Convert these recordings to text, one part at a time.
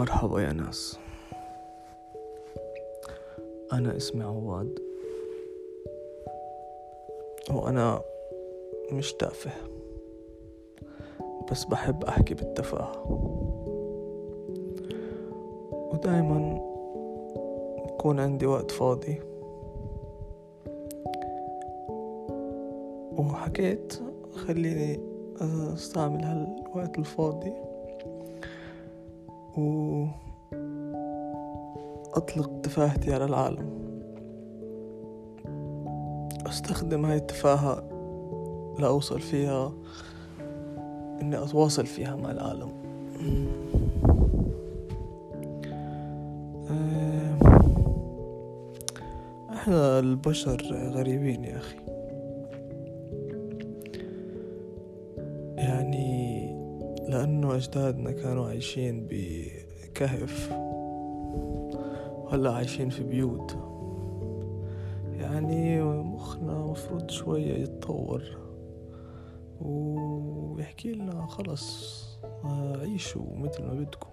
مرحبا يا ناس. أنا اسمي عواد. وأنا مش تافه. بس بحب أحكي بالتفاهة. ودايما بكون عندي وقت فاضي. وحكيت خليني أستعمل هالوقت الفاضي. و أطلق تفاهتي على العالم. أستخدم هاي التفاهة لأوصل فيها إني أتواصل فيها مع العالم. آه، إحنا البشر غريبين يا أخي. أجدادنا كانوا عايشين بكهف هلا عايشين في بيوت. يعني مخنا مفروض شوية يتطور ويحكي لنا خلص عيشوا مثل ما بدكم.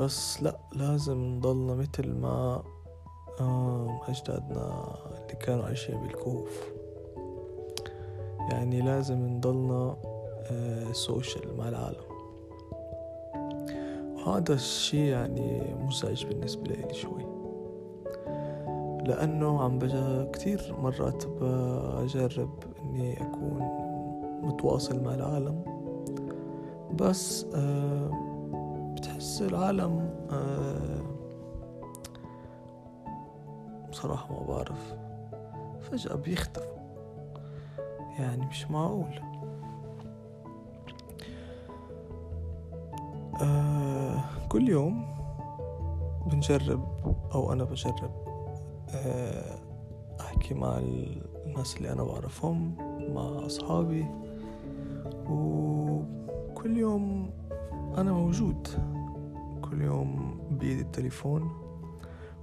بس لأ لازم نضلنا مثل ما أجدادنا اللي كانوا عايشين بالكهوف. يعني لازم نضلنا سوشيال مع العالم. وهذا الشي يعني مزعج بالنسبة لي شوي. لأنه عم بجا كتير مرات بجرب إني أكون متواصل مع العالم. بس آه بتحس العالم آه بصراحة ما بعرف. فجأة بيختفوا. يعني مش معقول. آه كل يوم بنجرب أو أنا بجرب آه أحكي مع الناس اللي أنا بعرفهم مع أصحابي وكل يوم أنا موجود. كل يوم بإيدي التليفون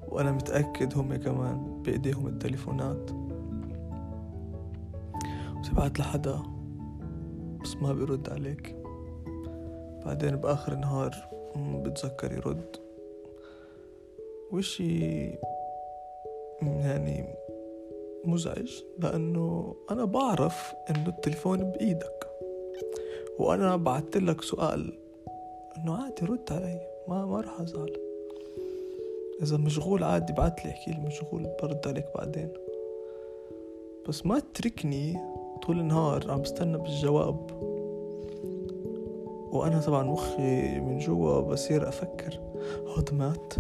وأنا متأكد هم كمان بإيديهم التليفونات. وتبعت لحدا بس ما بيرد عليك. بعدين بآخر النهار بتذكر يرد. وشي يعني مزعج لأنه أنا بعرف إنه التليفون بإيدك. وأنا بعت لك سؤال إنه عادي رد علي ما ما راح أزعل. إذا مشغول عادي بعت لي أحكي لي مشغول برد عليك بعدين. بس ما تتركني طول النهار عم بستنى بالجواب. وأنا طبعا مخي من جوا بصير أفكر. هاد مات.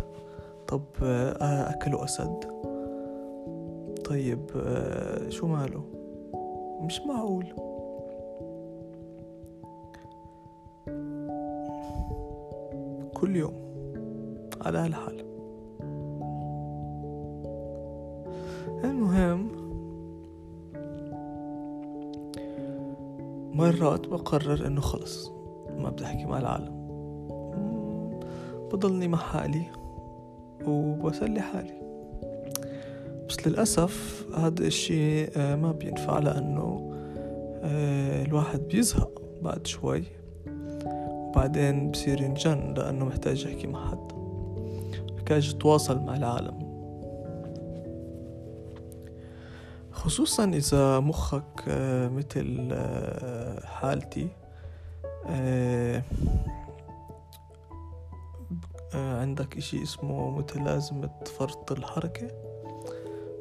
طب أكلوا أسد. طيب شو ماله؟ مش معقول. كل يوم. على هالحال. المهم مرات بقرر إنه خلص. ما بدي احكي مع العالم. بضلني مع حالي وبسلي حالي. بس للأسف هذا الشي ما بينفع لأنه الواحد بيزهق بعد شوي. وبعدين بصير ينجن لأنه محتاج يحكي مع حد. محتاج يتواصل مع العالم. خصوصا إذا مخك مثل حالتي عندك إشي اسمه متلازمة فرط الحركة؟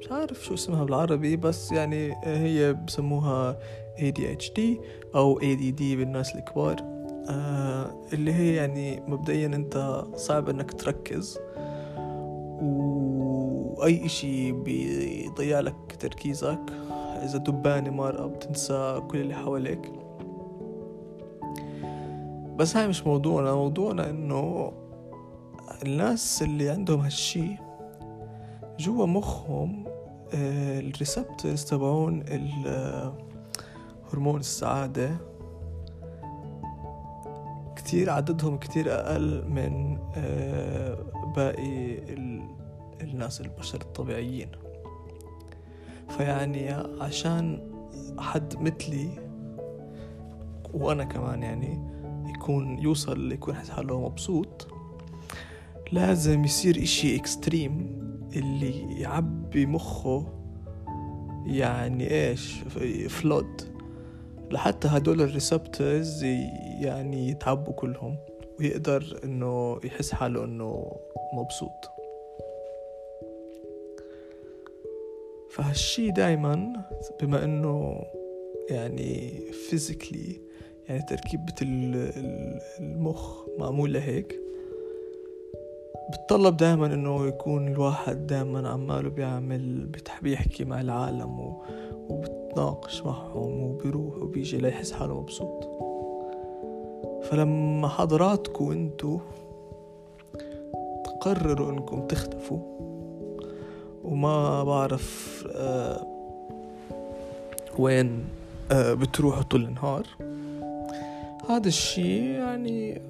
مش عارف شو اسمها بالعربي بس يعني هي بسموها ADHD أو ADD بالناس الكبار. اللي هي يعني مبدئيا أنت صعب إنك تركز وأي إشي بيضيع لك تركيزك. إذا دبانة مرة بتنسى كل اللي حواليك. بس هاي مش موضوعنا موضوعنا إنه الناس اللي عندهم هالشي جوا مخهم الريسبتورز تبعون هرمون السعادة كتير عددهم كتير أقل من باقي الناس البشر الطبيعيين. فيعني عشان حد مثلي وأنا كمان يعني يكون يوصل يكون حس حاله مبسوط لازم يصير إشي extreme اللي يعبي مخه يعني إيش flood لحتى هدول ال receptors يعني يتعبوا كلهم ويقدر إنه يحس حاله إنه مبسوط. فهالشي دايما بما إنه يعني فيزيكلي يعني تركيبة المخ معمولة هيك. بتطلب دائما إنه يكون الواحد دائما عماله بيعمل بيحكي مع العالم وبتناقش معهم وبيروح وبيجي ليحس حاله مبسوط. فلما حضراتكم انتو تقرروا إنكم تختفوا وما بعرف آه وين آه بتروحوا طول النهار هذا الشيء يعني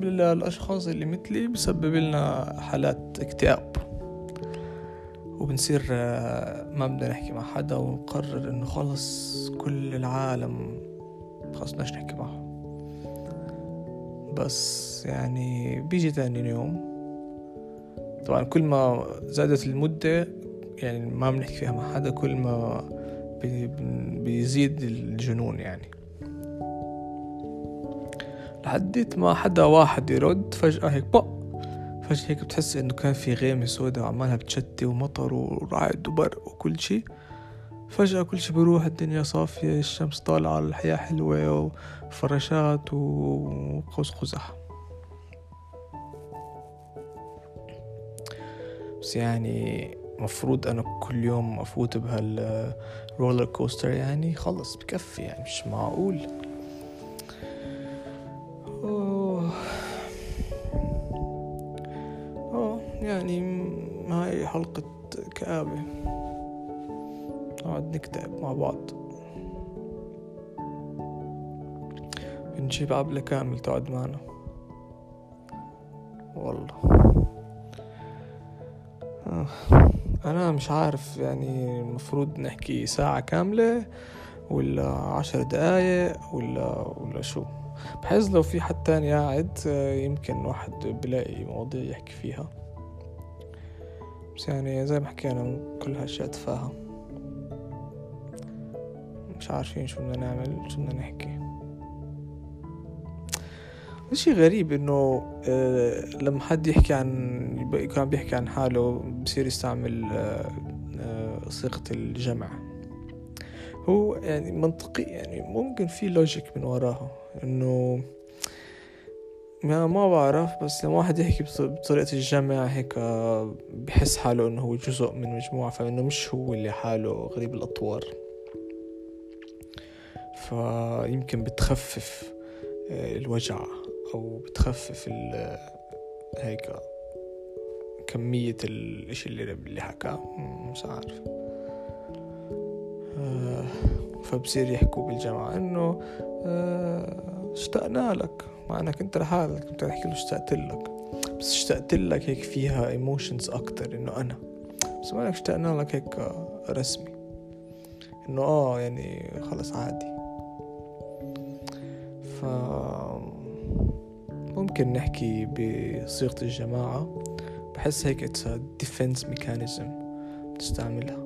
للأشخاص اللي مثلي بسبب لنا حالات اكتئاب. وبنصير آه، ما بدنا نحكي مع حدا ونقرر إنه خلص كل العالم خلص بدناش نحكي معه. بس يعني بيجي تاني يوم. طبعا كل ما زادت المدة يعني ما بنحكي فيها مع حدا كل ما بيزيد الجنون يعني. لحديت ما حدا واحد يرد فجأة هيك بق. فجأة هيك بتحس إنه كان في غيمة سوداء وعمالها بتشتي ومطر ورعد وبرق وكل شي. فجأة كل شي بروح الدنيا صافية الشمس طالعة الحياة حلوة وفراشات وقوس قزح بس يعني مفروض أنا كل يوم أفوت بهال roller coaster يعني خلص بكفي يعني مش معقول. يعني هاي حلقة كآبة. نقعد نكتئب مع بعض. بنجيب عبلة كامل تقعد معنا. والله. آه. أنا مش عارف يعني المفروض نحكي ساعة كاملة ولا عشر دقايق ولا ولا شو. بحيث لو في حد تاني قاعد يمكن واحد بلاقي مواضيع يحكي فيها. بس يعني زي ما حكينا كل هالشيء تفاهة مش عارفين شو بدنا نعمل شو بدنا نحكي. شيء غريب إنه آه لما حد يحكي عن عم بيحكي عن حاله بصير يستعمل آه آه صيغة الجمع. هو يعني منطقي يعني ممكن في لوجيك من وراها إنه ما بعرف بس لما واحد يحكي بطريقة الجمع هيك بحس حاله إنه هو جزء من مجموعة فإنه مش هو اللي حاله غريب الأطوار. فيمكن بتخفف آه، الوجع أو بتخفف هيك كمية الإشي اللي اللي حكاه. مش عارف. آه، فبصير يحكوا بالجماعة إنه آه، اشتقنا لك. مع انك أنت لحالك أنت تحكي له اشتقت لك بس اشتقت لك هيك فيها emotions أكتر إنه أنا. بس ما اشتقنا لك هيك رسمي. إنه آه يعني خلص عادي. ف ممكن نحكي بصيغة الجماعة. بحس هيك it's defense mechanism بتستعملها.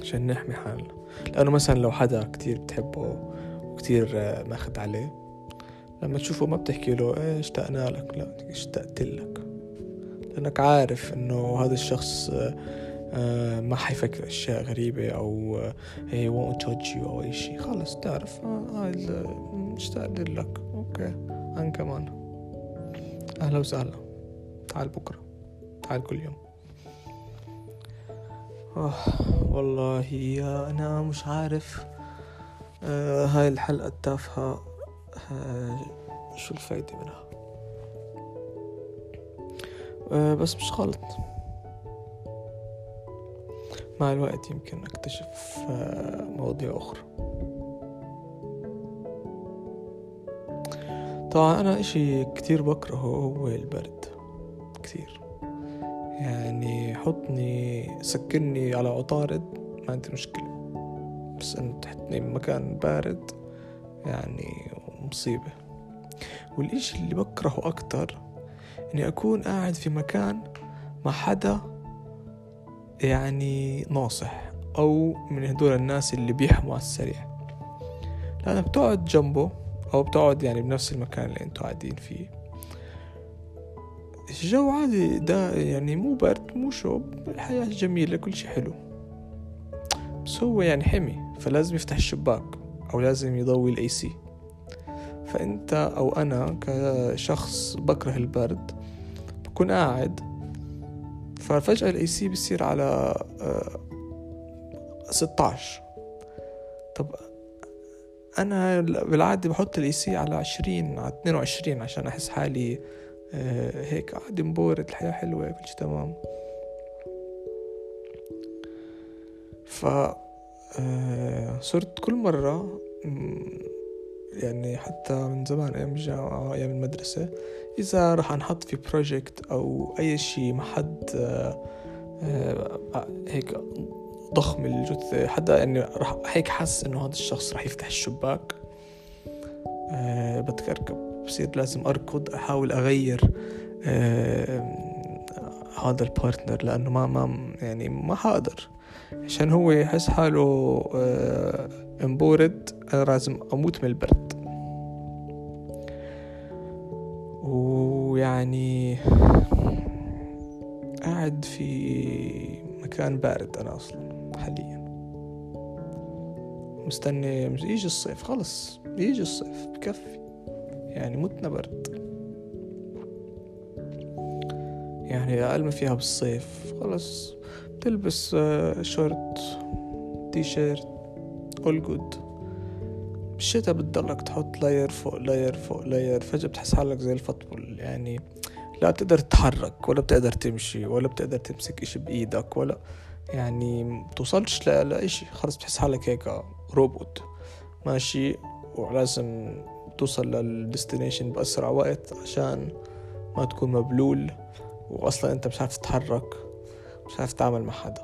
عشان نحمي حالنا. لأنه مثلا لو حدا كتير بتحبه وكتير ماخد عليه لما تشوفه ما بتحكي له إيه اشتقنا لك؟ لا اشتقت لك؟ لأنك عارف إنه هذا الشخص آه، ما حيفكر أشياء غريبة أو هي won't judge you أو أي شي خلص تعرف آه اشتقت لك؟ أوكي أنا كمان. أهلا وسهلا. تعال بكرة. تعال كل يوم. آه والله يا أنا مش عارف آه هاي الحلقة التافهة آه، شو الفايدة منها؟ آه، بس مش غلط. مع الوقت يمكن أكتشف آه، مواضيع أخرى. طبعا أنا إشي كتير بكرهه هو البرد. كتير. يعني حطني سكني على عطارد ما عندي مشكلة. بس أن تحطني بمكان بارد يعني مصيبة. والإشي اللي بكرهه أكتر؟ إني أكون قاعد في مكان مع حدا يعني ناصح أو من هدول الناس اللي بيحموا على السريع. لأنك بتقعد جنبه أو بتقعد يعني بنفس المكان اللي أنتوا قاعدين فيه. الجو عادي ده يعني مو برد مو شوب الحياة جميلة كل شي حلو. بس هو يعني حمي فلازم يفتح الشباك أو لازم يضوي ال AC. فأنت أو أنا كشخص بكره البرد بكون قاعد. ففجأة ال AC بيصير على آه، ستاش طب أنا بالعادة بحط ال AC على عشرين على اتنين وعشرين عشان أحس حالي آه، هيك. قاعد مو برد الحياة حلوة كل شي تمام. ف آه، صرت كل مرة يعني حتى من زمان أيام الجامعة أيام المدرسة إذا راح نحط في project أو أي شيء مع حد آه، آه، هيك ضخم الجثة حدا يعني راح هيك حاسس إنه هذا الشخص راح يفتح الشباك. آه، بتكركب بصير لازم أركض أحاول أغير هذا البارتنر لأنه ما ما يعني ما حقدر عشان هو يحس حاله مبورد أنا لازم أموت من البرد. ويعني قاعد في مكان بارد أنا أصلا حاليا. مستني يجي الصيف خلص يجي الصيف بكفي. يعني متنا برد. يعني أقل ما فيها بالصيف خلص. تلبس شورت تي شيرت all good بالشتا بتضلك تحط layer فوق layer فوق layer فجأة بتحس حالك زي ال football يعني لا بتقدر تتحرك ولا بتقدر تمشي ولا بتقدر تمسك إشي بإيدك ولا يعني بتوصلش لإشي خلص بتحس حالك هيك روبوت. ماشي ولازم توصل لل destination بأسرع وقت عشان ما تكون مبلول وأصلا أنت مش عارف تتحرك مش عارف تتعامل مع حدا.